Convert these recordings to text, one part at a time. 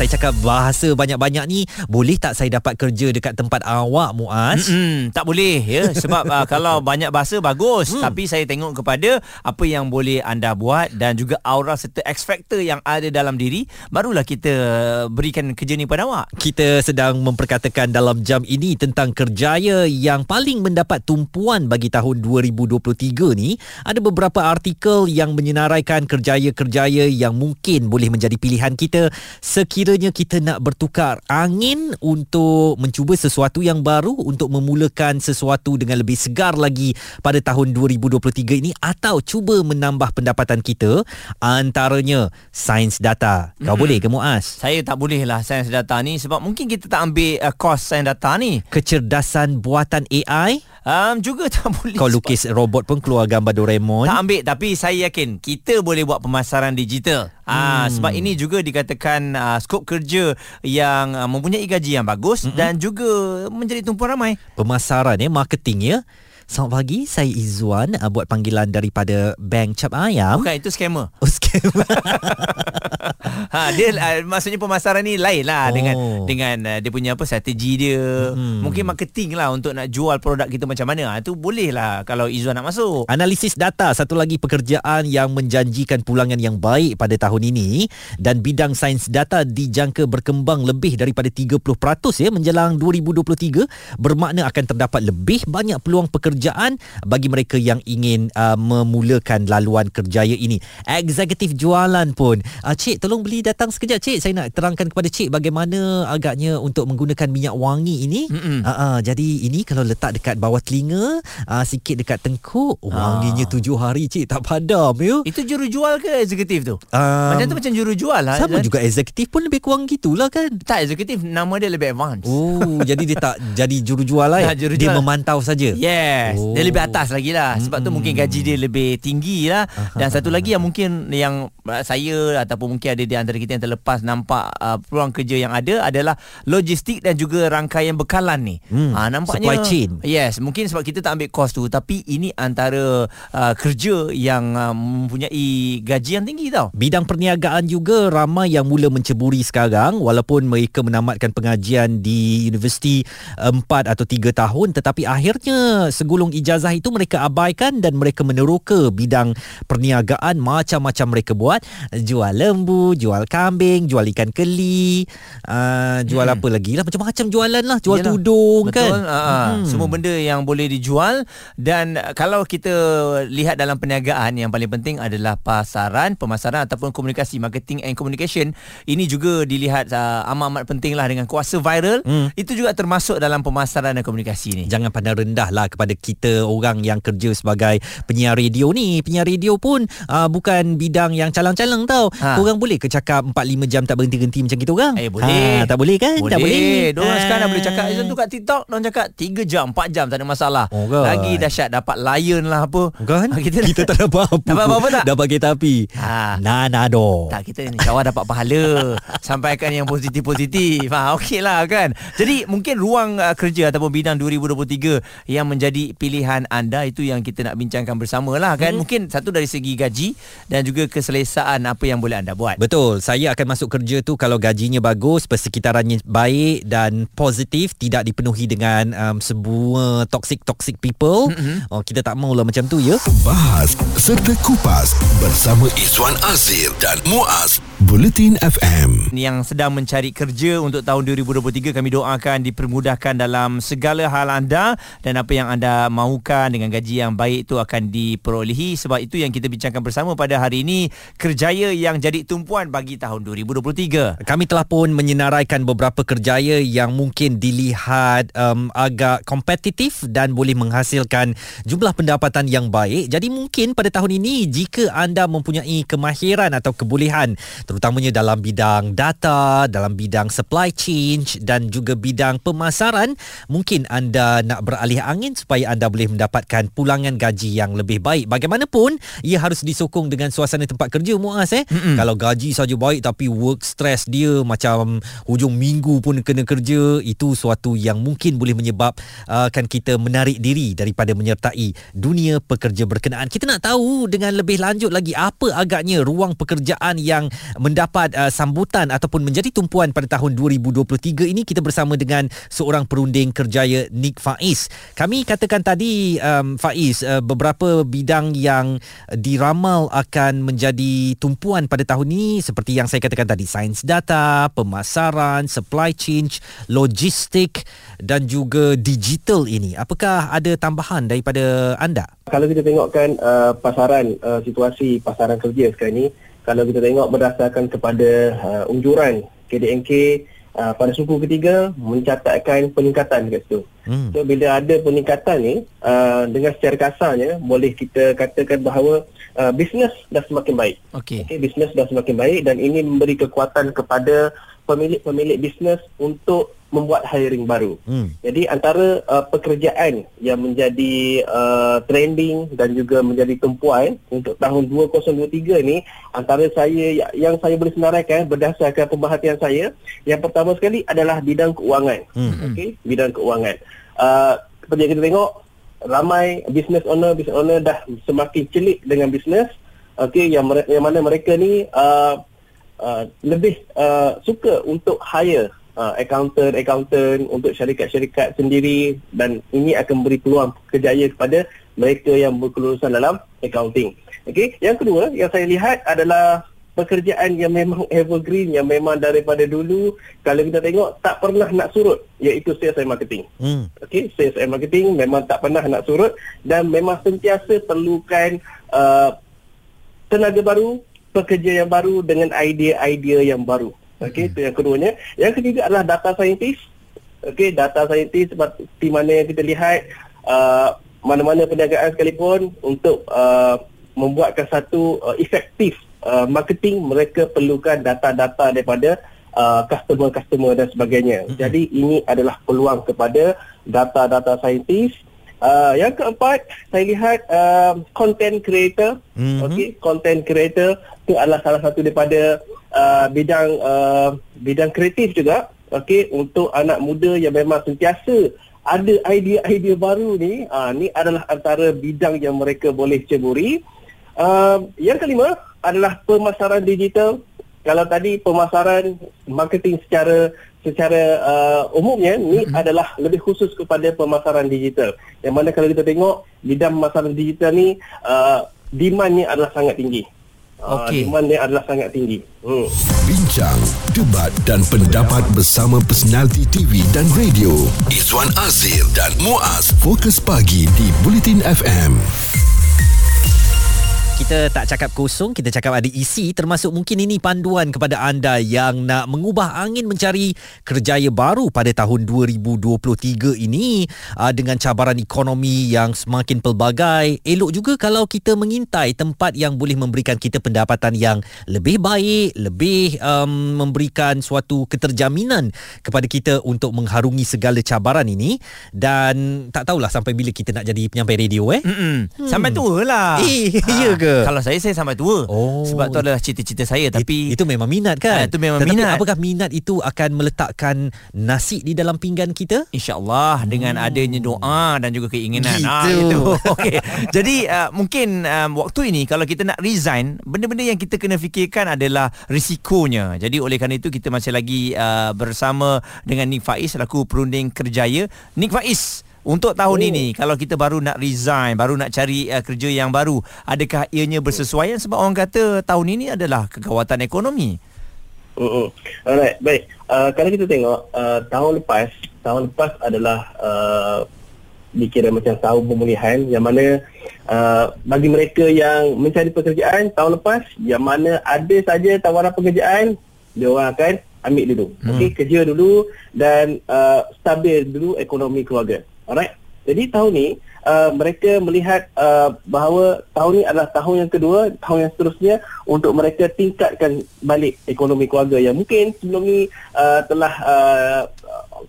saya cakap bahasa banyak-banyak ni boleh tak saya dapat kerja dekat tempat awak Muaz? Mm-mm, tak boleh ya sebab uh, kalau banyak bahasa bagus mm. tapi saya tengok kepada apa yang boleh anda buat dan juga aura serta X factor yang ada dalam diri barulah kita berikan kerja ni pada awak. Kita sedang memperkatakan dalam jam ini tentang kerjaya yang paling mendapat tumpuan bagi tahun 2023 ni ada beberapa artikel yang menyenaraikan kerjaya-kerjaya yang mungkin boleh menjadi pilihan kita sekiranya sekiranya kita nak bertukar angin untuk mencuba sesuatu yang baru untuk memulakan sesuatu dengan lebih segar lagi pada tahun 2023 ini atau cuba menambah pendapatan kita antaranya sains data. Kau hmm. boleh ke Muaz? Saya tak boleh lah sains data ni sebab mungkin kita tak ambil uh, course sains data ni. Kecerdasan buatan AI? Um, juga tak boleh. Kau lukis robot pun keluar gambar Doraemon? Tak ambil tapi saya yakin kita boleh buat pemasaran digital. Ah, hmm. sebab ini juga dikatakan uh, skop kerja yang uh, mempunyai gaji yang bagus hmm. dan juga menjadi tumpuan ramai. Pemasaran ya, marketing ya. Selamat pagi, saya Izzuan uh, buat panggilan daripada Bank Cap Ayam. Bukan, itu scammer. Oh, scammer. ha, dia uh, maksudnya pemasaran ni lain lah oh. dengan dengan uh, dia punya apa strategi dia. Hmm. Mungkin marketing lah untuk nak jual produk kita macam mana. Ha, itu boleh lah kalau Izzuan nak masuk. Analisis data, satu lagi pekerjaan yang menjanjikan pulangan yang baik pada tahun ini dan bidang sains data dijangka berkembang lebih daripada 30% ya menjelang 2023 bermakna akan terdapat lebih banyak peluang pekerjaan pekerjaan bagi mereka yang ingin uh, memulakan laluan kerjaya ini. Eksekutif jualan pun. Uh, cik, tolong beli datang sekejap cik. Saya nak terangkan kepada cik bagaimana agaknya untuk menggunakan minyak wangi ini. Uh, uh, jadi ini kalau letak dekat bawah telinga, uh, sikit dekat tengkuk, wanginya uh. tujuh hari cik tak padam ya. Itu juru jual ke eksekutif tu? Um, macam tu macam juru jual lah. Sama dan... juga eksekutif pun lebih kurang gitulah kan. Tak, eksekutif nama dia lebih advance. Oh, jadi dia tak jadi juru jual lah ya? Juru dia jual. memantau saja. Yeah. Yes. Oh. Dia lebih atas lagi lah. Sebab hmm. tu mungkin gaji dia lebih tinggi lah. Dan satu lagi yang mungkin Yang saya Ataupun mungkin ada di antara kita yang terlepas Nampak uh, peluang kerja yang ada Adalah logistik dan juga rangkaian bekalan ni. Hmm. ha, Nampaknya Supply chain. Yes Mungkin sebab kita tak ambil kos tu. Tapi ini antara uh, kerja yang uh, mempunyai gaji yang tinggi tau. Bidang perniagaan juga ramai yang mula menceburi sekarang. Walaupun mereka menamatkan pengajian di universiti 4 atau 3 tahun Tetapi akhirnya gulung ijazah itu mereka abaikan dan mereka meneroka bidang perniagaan macam-macam mereka buat jual lembu, jual kambing, jual ikan keli, uh, jual hmm. apa lagi lah macam-macam jualan lah, jual Yalah. tudung Betul. kan. Uh, hmm. Semua benda yang boleh dijual dan kalau kita lihat dalam perniagaan yang paling penting adalah pasaran, pemasaran ataupun komunikasi, marketing and communication. Ini juga dilihat uh, amat-amat penting lah dengan kuasa viral. Hmm. Itu juga termasuk dalam pemasaran dan komunikasi ni. Jangan pandang rendah lah kepada kita orang yang kerja sebagai penyiar radio ni. Penyiar radio pun uh, bukan bidang yang calang-calang tau. Ha. orang boleh ke cakap 4-5 jam tak berhenti-henti macam kita orang? Eh boleh. ha, tak boleh kan? Boleh. tak boleh. diorang ha. sekarang dah boleh cakap. Izan tu kat TikTok diorang cakap 3 jam 4 jam tak ada masalah. Oh, kan? lagi dahsyat dapat lion lah apa. Kan ha, kita, kita tak dapat apa dapat apa-apa tak? Dapat kereta api. Ha. nanado tak kita ni kawan dapat pahala. Sampaikan yang positif-positif. Ha, okey lah kan? Jadi mungkin ruang uh, kerja ataupun bidang 2023 yang menjadi pilihan anda itu yang kita nak bincangkan bersama lah kan? Hmm. mungkin satu dari segi gaji dan juga keselesaan apa yang boleh anda buat. Betul. Saya akan masuk kerja tu kalau gajinya bagus persekitarannya baik dan positif tidak dipenuhi dengan um, sebuah toxic toxic people. Hmm. oh kita tak maulah macam tu ya. Bahas serta kupas bersama Izwan Azir dan Muaz Bulletin FM yang sedang mencari kerja untuk tahun 2023 kami doakan dipermudahkan dalam segala hal anda dan apa yang anda mahukan dengan gaji yang baik itu akan diperolehi. Sebab itu yang kita bincangkan bersama pada hari ini kerjaya yang jadi tumpuan bagi tahun 2023 kami telah pun menyenaraikan beberapa kerjaya yang mungkin dilihat um, agak kompetitif dan boleh menghasilkan jumlah pendapatan yang baik. Jadi mungkin pada tahun ini jika anda mempunyai kemahiran atau kebolehan terutamanya dalam bidang data, dalam bidang supply chain dan juga bidang pemasaran, mungkin anda nak beralih angin supaya anda boleh mendapatkan pulangan gaji yang lebih baik. Bagaimanapun, ia harus disokong dengan suasana tempat kerja Muaz eh. Mm-mm. Kalau gaji saja baik tapi work stress dia macam hujung minggu pun kena kerja itu suatu yang mungkin boleh menyebabkan uh, kita menarik diri daripada menyertai dunia pekerja berkenaan. Kita nak tahu dengan lebih lanjut lagi apa agaknya ruang pekerjaan yang mendapat uh, sambutan ataupun menjadi tumpuan pada tahun 2023 ini kita bersama dengan seorang perunding kerjaya Nick Faiz. Kami katakan tadi um, Faiz uh, beberapa bidang yang diramal akan menjadi tumpuan pada tahun ini seperti yang saya katakan tadi sains data, pemasaran, supply chain, logistik dan juga digital ini. Apakah ada tambahan daripada anda? Kalau kita tengokkan uh, pasaran uh, situasi pasaran kerja sekarang ini, kalau kita tengok berdasarkan kepada uh, unjuran KDNK uh, pada suku ketiga mencatatkan peningkatan dekat situ. Hmm. So bila ada peningkatan ni uh, dengan secara kasarnya boleh kita katakan bahawa uh, bisnes dah semakin baik. Okey. Okay, bisnes dah semakin baik dan ini memberi kekuatan kepada pemilik-pemilik bisnes untuk membuat hiring baru. Hmm. Jadi antara uh, pekerjaan yang menjadi uh, trending dan juga menjadi tumpuan untuk tahun 2023 ni antara saya yang saya boleh senaraikan berdasarkan pemerhatian saya yang pertama sekali adalah bidang keuangan. Hmm. Okey, bidang keuangan. Uh, seperti yang kita tengok ramai business owner business owner dah semakin celik dengan bisnes. Okey, yang, yang mana mereka ni uh, uh, lebih uh, suka untuk hire uh, accountant accountant untuk syarikat-syarikat sendiri dan ini akan beri peluang kerjaya kepada mereka yang berkelulusan dalam accounting. Okey, yang kedua yang saya lihat adalah pekerjaan yang memang evergreen yang memang daripada dulu kalau kita tengok tak pernah nak surut iaitu sales and marketing. Hmm. Okey, sales and marketing memang tak pernah nak surut dan memang sentiasa perlukan uh, tenaga baru, pekerja yang baru dengan idea-idea yang baru. Okey, itu yang keduanya. Yang ketiga adalah data scientist. Okey, data scientist seperti mana yang kita lihat uh, mana-mana perniagaan sekalipun untuk uh, membuatkan satu uh, efektif uh, marketing mereka perlukan data-data daripada uh, customer-customer dan sebagainya. Mm-hmm. Jadi ini adalah peluang kepada data-data scientist. Uh, yang keempat, saya lihat uh, content creator. Mm-hmm. Okey, content creator itu adalah salah satu daripada uh, bidang uh, bidang kreatif juga. Okey untuk anak muda yang memang sentiasa ada idea-idea baru ni uh, ni adalah antara bidang yang mereka boleh ceburi. Uh, yang kelima adalah pemasaran digital. Kalau tadi pemasaran marketing secara secara uh, umumnya ni mm-hmm. adalah lebih khusus kepada pemasaran digital. Yang mana kalau kita tengok bidang pemasaran digital ni uh, demandnya adalah sangat tinggi Ah, Okey. Demand dia adalah sangat tinggi. Hmm. Bincang, debat dan pendapat bersama personaliti TV dan radio. Izwan Azir dan Muaz. Fokus pagi di Bulletin FM kita tak cakap kosong, kita cakap ada isi termasuk mungkin ini panduan kepada anda yang nak mengubah angin mencari kerjaya baru pada tahun 2023 ini uh, dengan cabaran ekonomi yang semakin pelbagai. Elok juga kalau kita mengintai tempat yang boleh memberikan kita pendapatan yang lebih baik, lebih um, memberikan suatu keterjaminan kepada kita untuk mengharungi segala cabaran ini dan tak tahulah sampai bila kita nak jadi penyampai radio eh. Hmm. Sampai tua lah. Eh, iya ke? Kalau saya saya sampai tua. Oh. Sebab tu adalah cita-cita saya tapi It, itu memang minat kan? Ha, itu memang Tetapi minat. apakah minat itu akan meletakkan nasi di dalam pinggan kita? InsyaAllah dengan hmm. adanya doa dan juga keinginan. Gitu. Ah, itu. Okey. Jadi uh, mungkin um, waktu ini kalau kita nak resign, benda-benda yang kita kena fikirkan adalah risikonya. Jadi oleh kerana itu kita masih lagi uh, bersama dengan Nik Faiz selaku perunding kerjaya. Nik Faiz, untuk tahun oh. ini kalau kita baru nak resign, baru nak cari uh, kerja yang baru, adakah ianya bersesuaian sebab orang kata tahun ini adalah kegawatan ekonomi? Uh-uh. Alright, baik. Uh, kalau kita tengok uh, tahun lepas, tahun lepas adalah uh, dikira macam tahun pemulihan yang mana uh, bagi mereka yang mencari pekerjaan tahun lepas yang mana ada saja tawaran pekerjaan dia orang akan ambil dulu. Hmm. Okey, kerja dulu dan uh, stabil dulu ekonomi keluarga. Alright. Jadi tahun ni uh, mereka melihat uh, bahawa tahun ni adalah tahun yang kedua, tahun yang seterusnya untuk mereka tingkatkan balik ekonomi keluarga yang mungkin sebelum ni uh, telah uh,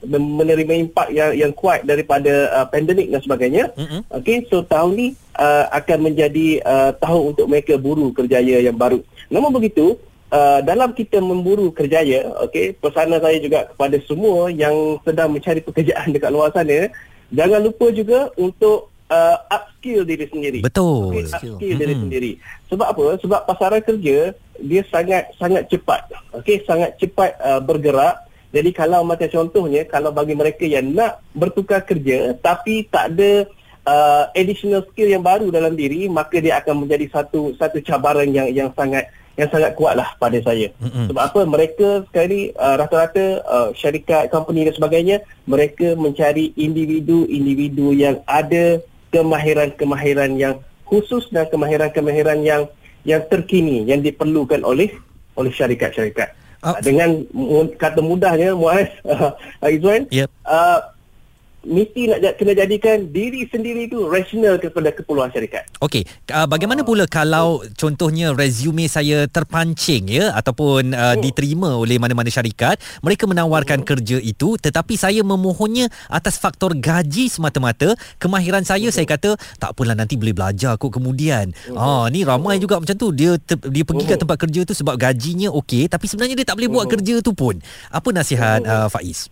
menerima impak yang yang kuat daripada uh, pandemik dan sebagainya. Mm-hmm. Okey, so tahun ni uh, akan menjadi uh, tahun untuk mereka buru kerjaya yang baru. Namun begitu, uh, dalam kita memburu kerjaya, okey, pesanan saya juga kepada semua yang sedang mencari pekerjaan dekat luar sana, jangan lupa juga untuk uh, upskill diri sendiri. Betul. Okay, upskill diri sendiri. Sebab apa? Sebab pasaran kerja dia sangat sangat cepat. Okey, sangat cepat uh, bergerak. Jadi kalau macam contohnya kalau bagi mereka yang nak bertukar kerja tapi tak ada uh, additional skill yang baru dalam diri, maka dia akan menjadi satu satu cabaran yang yang sangat yang sangat kuatlah pada saya. Mm-hmm. Sebab apa? Mereka sekali uh, rata-rata uh, syarikat, company dan sebagainya, mereka mencari individu-individu yang ada kemahiran-kemahiran yang khusus dan kemahiran-kemahiran yang yang terkini yang diperlukan oleh oleh syarikat-syarikat. Uh, dengan kata mudahnya Muaz uh, Izwan Yep. uh, mesti nak kena jadikan diri sendiri tu rasional kepada keperluan syarikat. Okey, uh, bagaimana pula kalau contohnya resume saya terpancing ya ataupun uh, Hmm. diterima oleh mana-mana syarikat, mereka menawarkan kerja itu tetapi saya memohonnya atas faktor gaji semata-mata, kemahiran saya saya kata tak apalah nanti boleh belajar kot kemudian. Ah ni ramai juga macam tu dia ter, dia pergi kat tempat kerja tu sebab gajinya okey tapi sebenarnya dia tak boleh buat kerja tu pun. Apa nasihat uh, Faiz?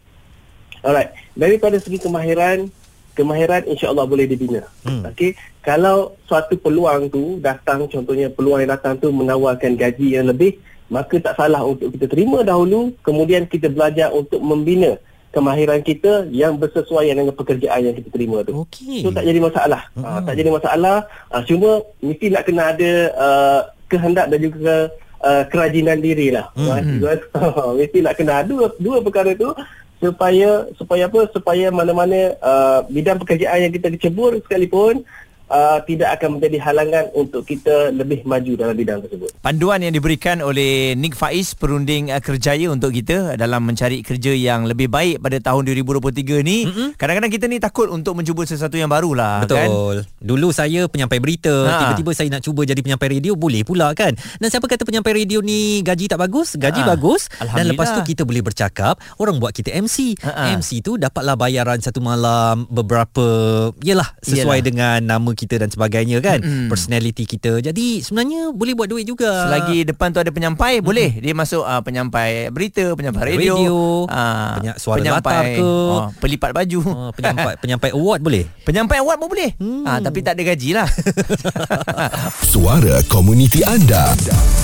Alright, daripada segi kemahiran, kemahiran insya-Allah boleh dibina. Hmm. Okey, kalau suatu peluang tu datang contohnya peluang yang datang tu menawarkan gaji yang lebih, maka tak salah untuk kita terima dahulu, kemudian kita belajar untuk membina kemahiran kita yang bersesuaian dengan pekerjaan yang kita terima tu. Okey. So tak jadi masalah. Hmm. Uh, tak jadi masalah. Uh, cuma mesti nak kena ada uh, kehendak dan juga uh, kerajinan diri lah. Hmm. Mesti nak kena dua dua perkara tu supaya supaya apa? Supaya mana-mana uh, bidang pekerjaan yang kita dicebur sekalipun uh, tidak akan menjadi halangan untuk kita lebih maju dalam bidang tersebut. Panduan yang diberikan oleh Nick Faiz perunding uh, kerjaya untuk kita dalam mencari kerja yang lebih baik pada tahun 2023 ni. Mm-hmm. Kadang-kadang kita ni takut untuk mencuba sesuatu yang baru lah kan. Betul. Dulu saya penyampai berita, Ha. tiba-tiba saya nak cuba jadi penyampai radio, boleh pula kan. Dan siapa kata penyampai radio ni gaji tak bagus? Gaji Ha. bagus. Dan lepas tu kita boleh bercakap, orang buat kita MC. Ha-ha. MC tu dapatlah bayaran satu malam beberapa yalah sesuai Yalah. dengan nama kita dan sebagainya kan. Mm-mm. Personality kita. Jadi sebenarnya boleh buat duit juga. Selagi depan tu ada penyampai boleh dia masuk uh, penyampai berita, penyampai radio, Radio, uh, penya- suara latar ke. oh, pelipat baju. Oh, penyampai penyampai award boleh. penyampai award pun boleh. Hmm. Ah tapi tak ada gaji lah. Suara komuniti anda.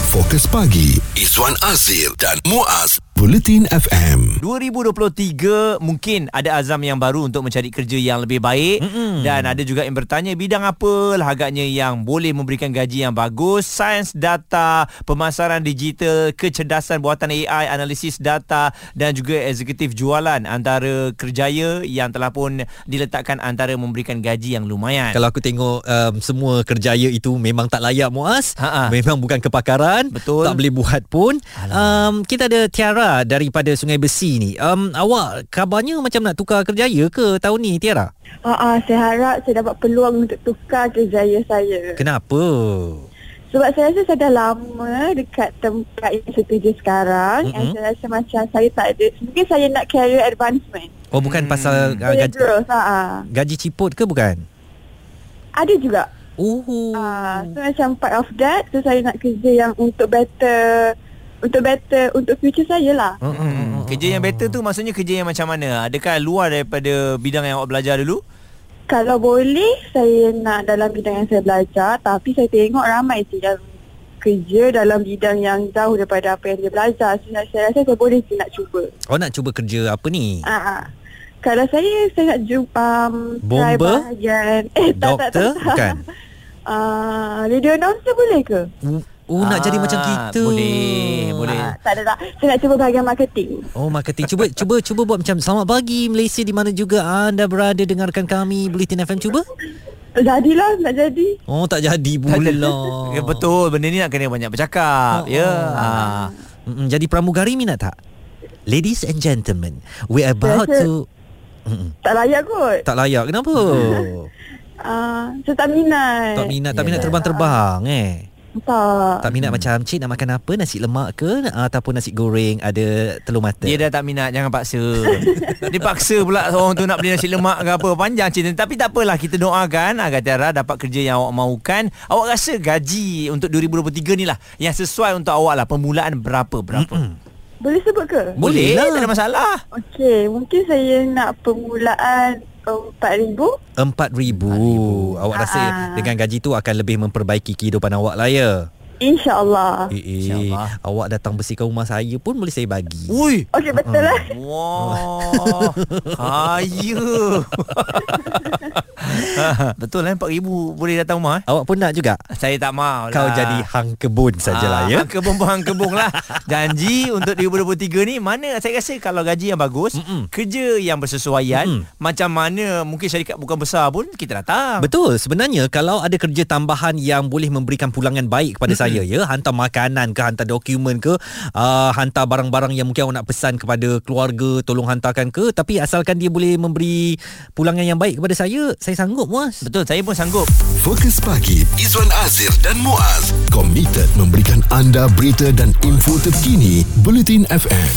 Fokus pagi Izwan Azir dan Muaz Bulletin FM. 2023 mungkin ada azam yang baru untuk mencari kerja yang lebih baik Mm-mm. dan ada juga yang bertanya bidang apa lah agaknya yang boleh memberikan gaji yang bagus sains data pemasaran digital kecerdasan buatan AI analisis data dan juga eksekutif jualan antara kerjaya yang telah pun diletakkan antara memberikan gaji yang lumayan Kalau aku tengok um, semua kerjaya itu memang tak layak Muaz. Ha-ha. Memang bukan kepakaran. Betul. Tak boleh buat pun. Um, kita ada Tiara daripada Sungai Besi ni. Um, awak kabarnya macam nak tukar kerjaya ke tahun ni Tiara? Uh, uh, saya harap saya dapat peluang untuk tukar kerjaya saya. Kenapa? Sebab saya rasa saya dah lama dekat tempat yang saya kerja sekarang. Mm-hmm. And saya rasa macam saya tak ada. Mungkin saya nak career advancement. Oh bukan Hmm. pasal uh, gaji, growth. Uh, gaji ciput ke bukan? ada juga. Oh. Uh, so macam part of that. So saya nak kerja yang untuk better. Untuk better. Untuk future saya lah. Uh, uh, uh, Hmm, kerja yang better tu maksudnya kerja yang macam mana? Adakah luar daripada bidang yang awak belajar dulu? Kalau boleh, saya nak dalam bidang yang saya belajar. Tapi saya tengok ramai je yang kerja dalam bidang yang jauh daripada apa yang dia belajar. So, saya rasa saya boleh nak cuba. Oh nak cuba kerja apa ni? Ah, ah. Kalau saya saya nak jumpa um, Bomber? bahagian eh tak tak tak, Doktor? tak. Bukan. Ah, radio announcer boleh ke? Oh, oh nak jadi Ah, macam kita. boleh, boleh. Ah, tak ada tak. Saya nak cuba bahagian marketing. Oh marketing Cuba cuba cuba buat macam Selamat pagi Malaysia di mana juga anda berada dengarkan kami Bulletin FM cuba Jadilah nak jadi. Oh tak jadi pula Ya, betul benda ni nak kena banyak bercakap Oh, ya oh. ah. Mm-mm, Jadi pramugari minat tak? Ladies and gentlemen We about Saya rasa- to Mm-mm. Tak layak kot. Tak layak Kenapa? Ah, saya tak minat. tak minat Tak minat Yalah. terbang-terbang eh Tak. Tak minat macam cik nak makan apa? Nasi lemak ke? Ataupun nasi goreng? Ada telur mata? Dia dah tak minat Jangan paksa. Dia paksa pula Orang tu nak beli nasi lemak ke apa. Panjang cerita. Tapi tak apalah Kita doakan Agar Tiara dapat kerja yang awak mahukan. Awak rasa gaji Untuk 2023 ni lah Yang sesuai untuk awak lah. Permulaan berapa-berapa Boleh sebut ke? Boleh Boleh lah. Tak ada masalah. Okey, mungkin saya nak permulaan RM4,000. RM4,000 Awak rasa Ah. dengan gaji tu akan lebih memperbaiki kehidupan awak lah ya? InsyaAllah. Eh, eh InsyaAllah. awak datang bersihkan rumah saya pun boleh saya bagi. Ui Okey, betul lah. Wah Kaya Betul lah RM4,000 Boleh datang rumah eh? Awak pun nak juga? Saya tak mau lah Kau jadi hang kebun sajalah ya. Ah, Kebun hang kebun lah Janji untuk 2023 ni Mana saya rasa Kalau gaji yang bagus Mm-mm. Kerja yang bersesuaian Mm-mm. Macam mana Mungkin syarikat bukan besar pun Kita datang Betul sebenarnya kalau ada kerja tambahan yang boleh memberikan pulangan baik kepada saya ya hantar makanan ke hantar dokumen ke uh, hantar barang-barang yang mungkin awak nak pesan kepada keluarga tolong hantarkan ke tapi asalkan dia boleh memberi pulangan yang baik kepada saya saya sanggup muas Betul saya pun sanggup. Fokus pagi Izwan Azir dan Muaz. Komited memberikan anda berita dan info terkini Bulletin FM.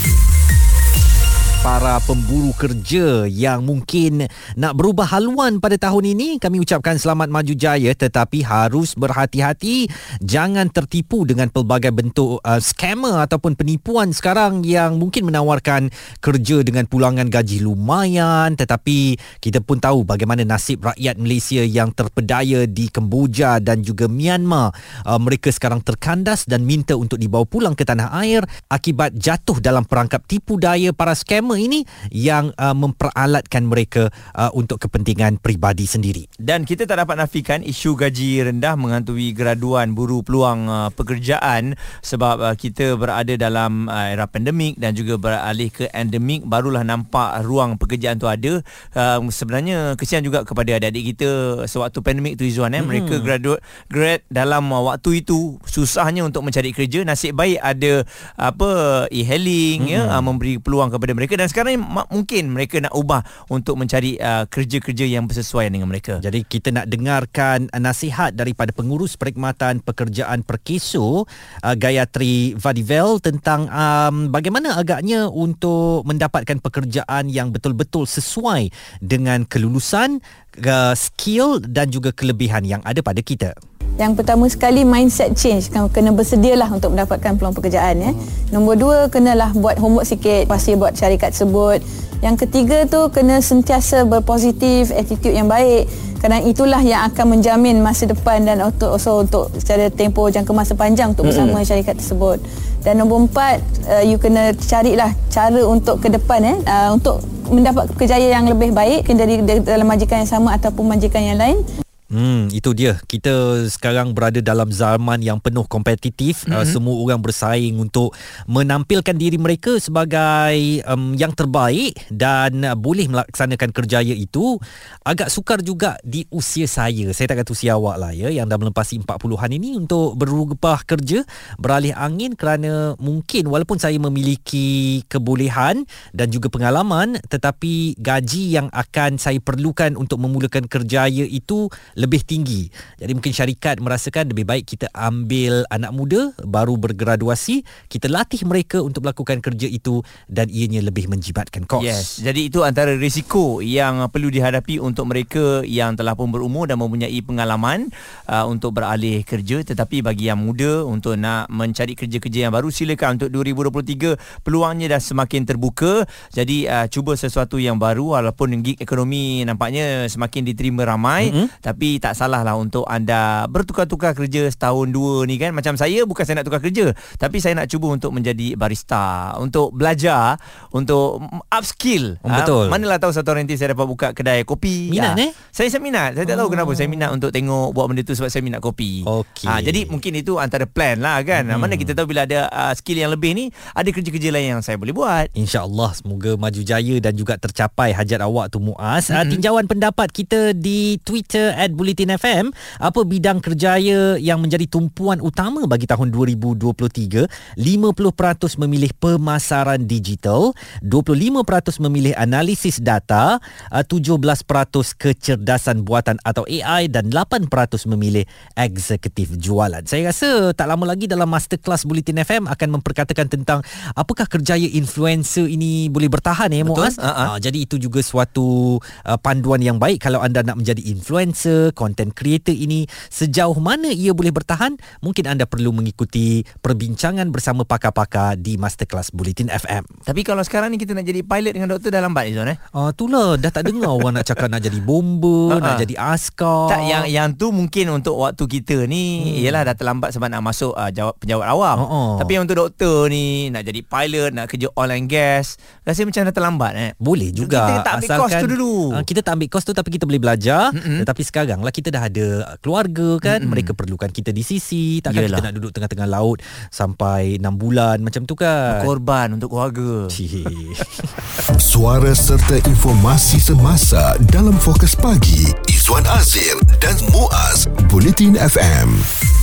Para pemburu kerja yang mungkin nak berubah haluan pada tahun ini kami ucapkan selamat maju jaya. Tetapi harus berhati-hati. Jangan tertipu dengan pelbagai bentuk uh, scammer ataupun penipuan sekarang yang mungkin menawarkan kerja dengan pulangan gaji lumayan. Tetapi kita pun tahu bagaimana nasib rakyat Malaysia yang terpedaya di Kemboja dan juga Myanmar. Uh, mereka sekarang terkandas dan minta untuk dibawa pulang ke tanah air akibat jatuh dalam perangkap tipu daya para scammer ini yang uh, memperalatkan mereka uh, untuk kepentingan peribadi sendiri. Dan kita tak dapat nafikan isu gaji rendah menghantui graduan buru peluang uh, pekerjaan sebab uh, kita berada dalam uh, era pandemik dan juga beralih ke endemik barulah nampak ruang pekerjaan tu ada. Uh, sebenarnya kesian juga kepada adik-adik kita sewaktu pandemik tu Izzuan eh. Mereka graduate grad dalam uh, waktu itu susahnya untuk mencari kerja. Nasib baik ada apa e-hailing ya uh, memberi peluang kepada mereka dan sekarang ni mungkin mereka nak ubah untuk mencari uh, kerja-kerja yang bersesuaian dengan mereka. Jadi kita nak dengarkan nasihat daripada pengurus perkhidmatan pekerjaan Perkeso uh, Gayatri Vadivel tentang um, bagaimana agaknya untuk mendapatkan pekerjaan yang betul-betul sesuai dengan kelulusan, uh, skill dan juga kelebihan yang ada pada kita. Yang pertama sekali mindset change Kamu kena bersedialah untuk mendapatkan peluang pekerjaan ya. Nombor dua kenalah buat homework sikit pasti buat syarikat tersebut. Yang ketiga tu kena sentiasa berpositif, attitude yang baik. Kerana itulah yang akan menjamin masa depan dan untuk also untuk secara tempoh jangka masa panjang untuk bersama syarikat tersebut. Dan nombor empat, uh, you kena carilah cara untuk ke depan eh uh, untuk mendapat kejayaan yang lebih baik dari dalam majikan yang sama ataupun majikan yang lain. Hmm, itu dia. Kita sekarang berada dalam zaman yang penuh kompetitif. Mm-hmm. Uh, semua orang bersaing untuk menampilkan diri mereka sebagai um, yang terbaik dan uh, boleh melaksanakan kerjaya itu. Agak sukar juga di usia saya. Saya tak kata usia awak lah ya yang dah melempasi 40-an ini untuk berubah kerja, beralih angin kerana mungkin walaupun saya memiliki kebolehan dan juga pengalaman tetapi gaji yang akan saya perlukan untuk memulakan kerjaya itu lebih tinggi. Jadi mungkin syarikat merasakan lebih baik kita ambil anak muda baru bergraduasi, kita latih mereka untuk melakukan kerja itu dan ianya lebih menjimatkan kos. Yes, jadi itu antara risiko yang perlu dihadapi untuk mereka yang telah pun berumur dan mempunyai pengalaman uh, untuk beralih kerja tetapi bagi yang muda untuk nak mencari kerja-kerja yang baru silakan untuk 2023 peluangnya dah semakin terbuka. Jadi uh, cuba sesuatu yang baru walaupun gig ekonomi nampaknya semakin diterima ramai mm-hmm. tapi tak salah lah untuk anda bertukar-tukar kerja setahun dua ni kan macam saya bukan saya nak tukar kerja tapi saya nak cuba untuk menjadi barista untuk belajar untuk upskill Oh, betul. Ah, manalah tahu satu hari nanti saya dapat buka kedai kopi Minat, Ah, eh? saya saya minat saya tak tahu kenapa saya minat untuk tengok buat benda tu sebab saya minat kopi Okey. Ah, jadi mungkin itu antara plan lah kan hmm. mana kita tahu bila ada uh, skill yang lebih ni ada kerja-kerja lain yang saya boleh buat InsyaAllah semoga maju jaya dan juga tercapai hajat awak tu Muaz. Mm-hmm. Uh, tinjauan pendapat kita di Twitter at Bulletin FM, apa bidang kerjaya yang menjadi tumpuan utama bagi tahun 2023? 50% memilih pemasaran digital, 25% memilih analisis data, uh, 17% kecerdasan buatan atau AI dan 8% memilih eksekutif jualan. Saya rasa tak lama lagi dalam masterclass Bulletin FM akan memperkatakan tentang apakah kerjaya influencer ini boleh bertahan eh. Muaz. Ha-ha. Uh, jadi itu juga suatu uh, panduan yang baik kalau anda nak menjadi influencer, content creator ini sejauh mana ia boleh bertahan? Mungkin anda perlu mengikuti perbincangan bersama pakar-pakar di masterclass Bulletin FM. Tapi kalau sekarang ni kita nak jadi pilot dengan doktor dah lambat Izwan eh. Ah uh, itulah dah tak dengar orang nak cakap nak jadi bomba, Ha-ha. nak jadi askar. Tak yang yang tu mungkin untuk waktu kita ni hmm. ialah dah terlambat sebab nak masuk uh, jawab penjawat awam. Oh-oh. Tapi yang untuk doktor ni nak jadi pilot, nak kerja oil and gas, rasa macam dah terlambat eh. Boleh juga Kita tak ambil kos tu dulu. uh, Kita tak ambil kos tu Tapi kita boleh belajar Mm-mm. Tetapi sekarang lah Kita dah ada keluarga kan Mm-mm. Mereka perlukan kita di sisi Takkan Yelah. kita nak duduk tengah-tengah laut Sampai 6 bulan Macam tu kan Korban untuk keluarga. Suara serta informasi semasa dalam Fokus Pagi Izwan Azir dan Muaz Bulletin FM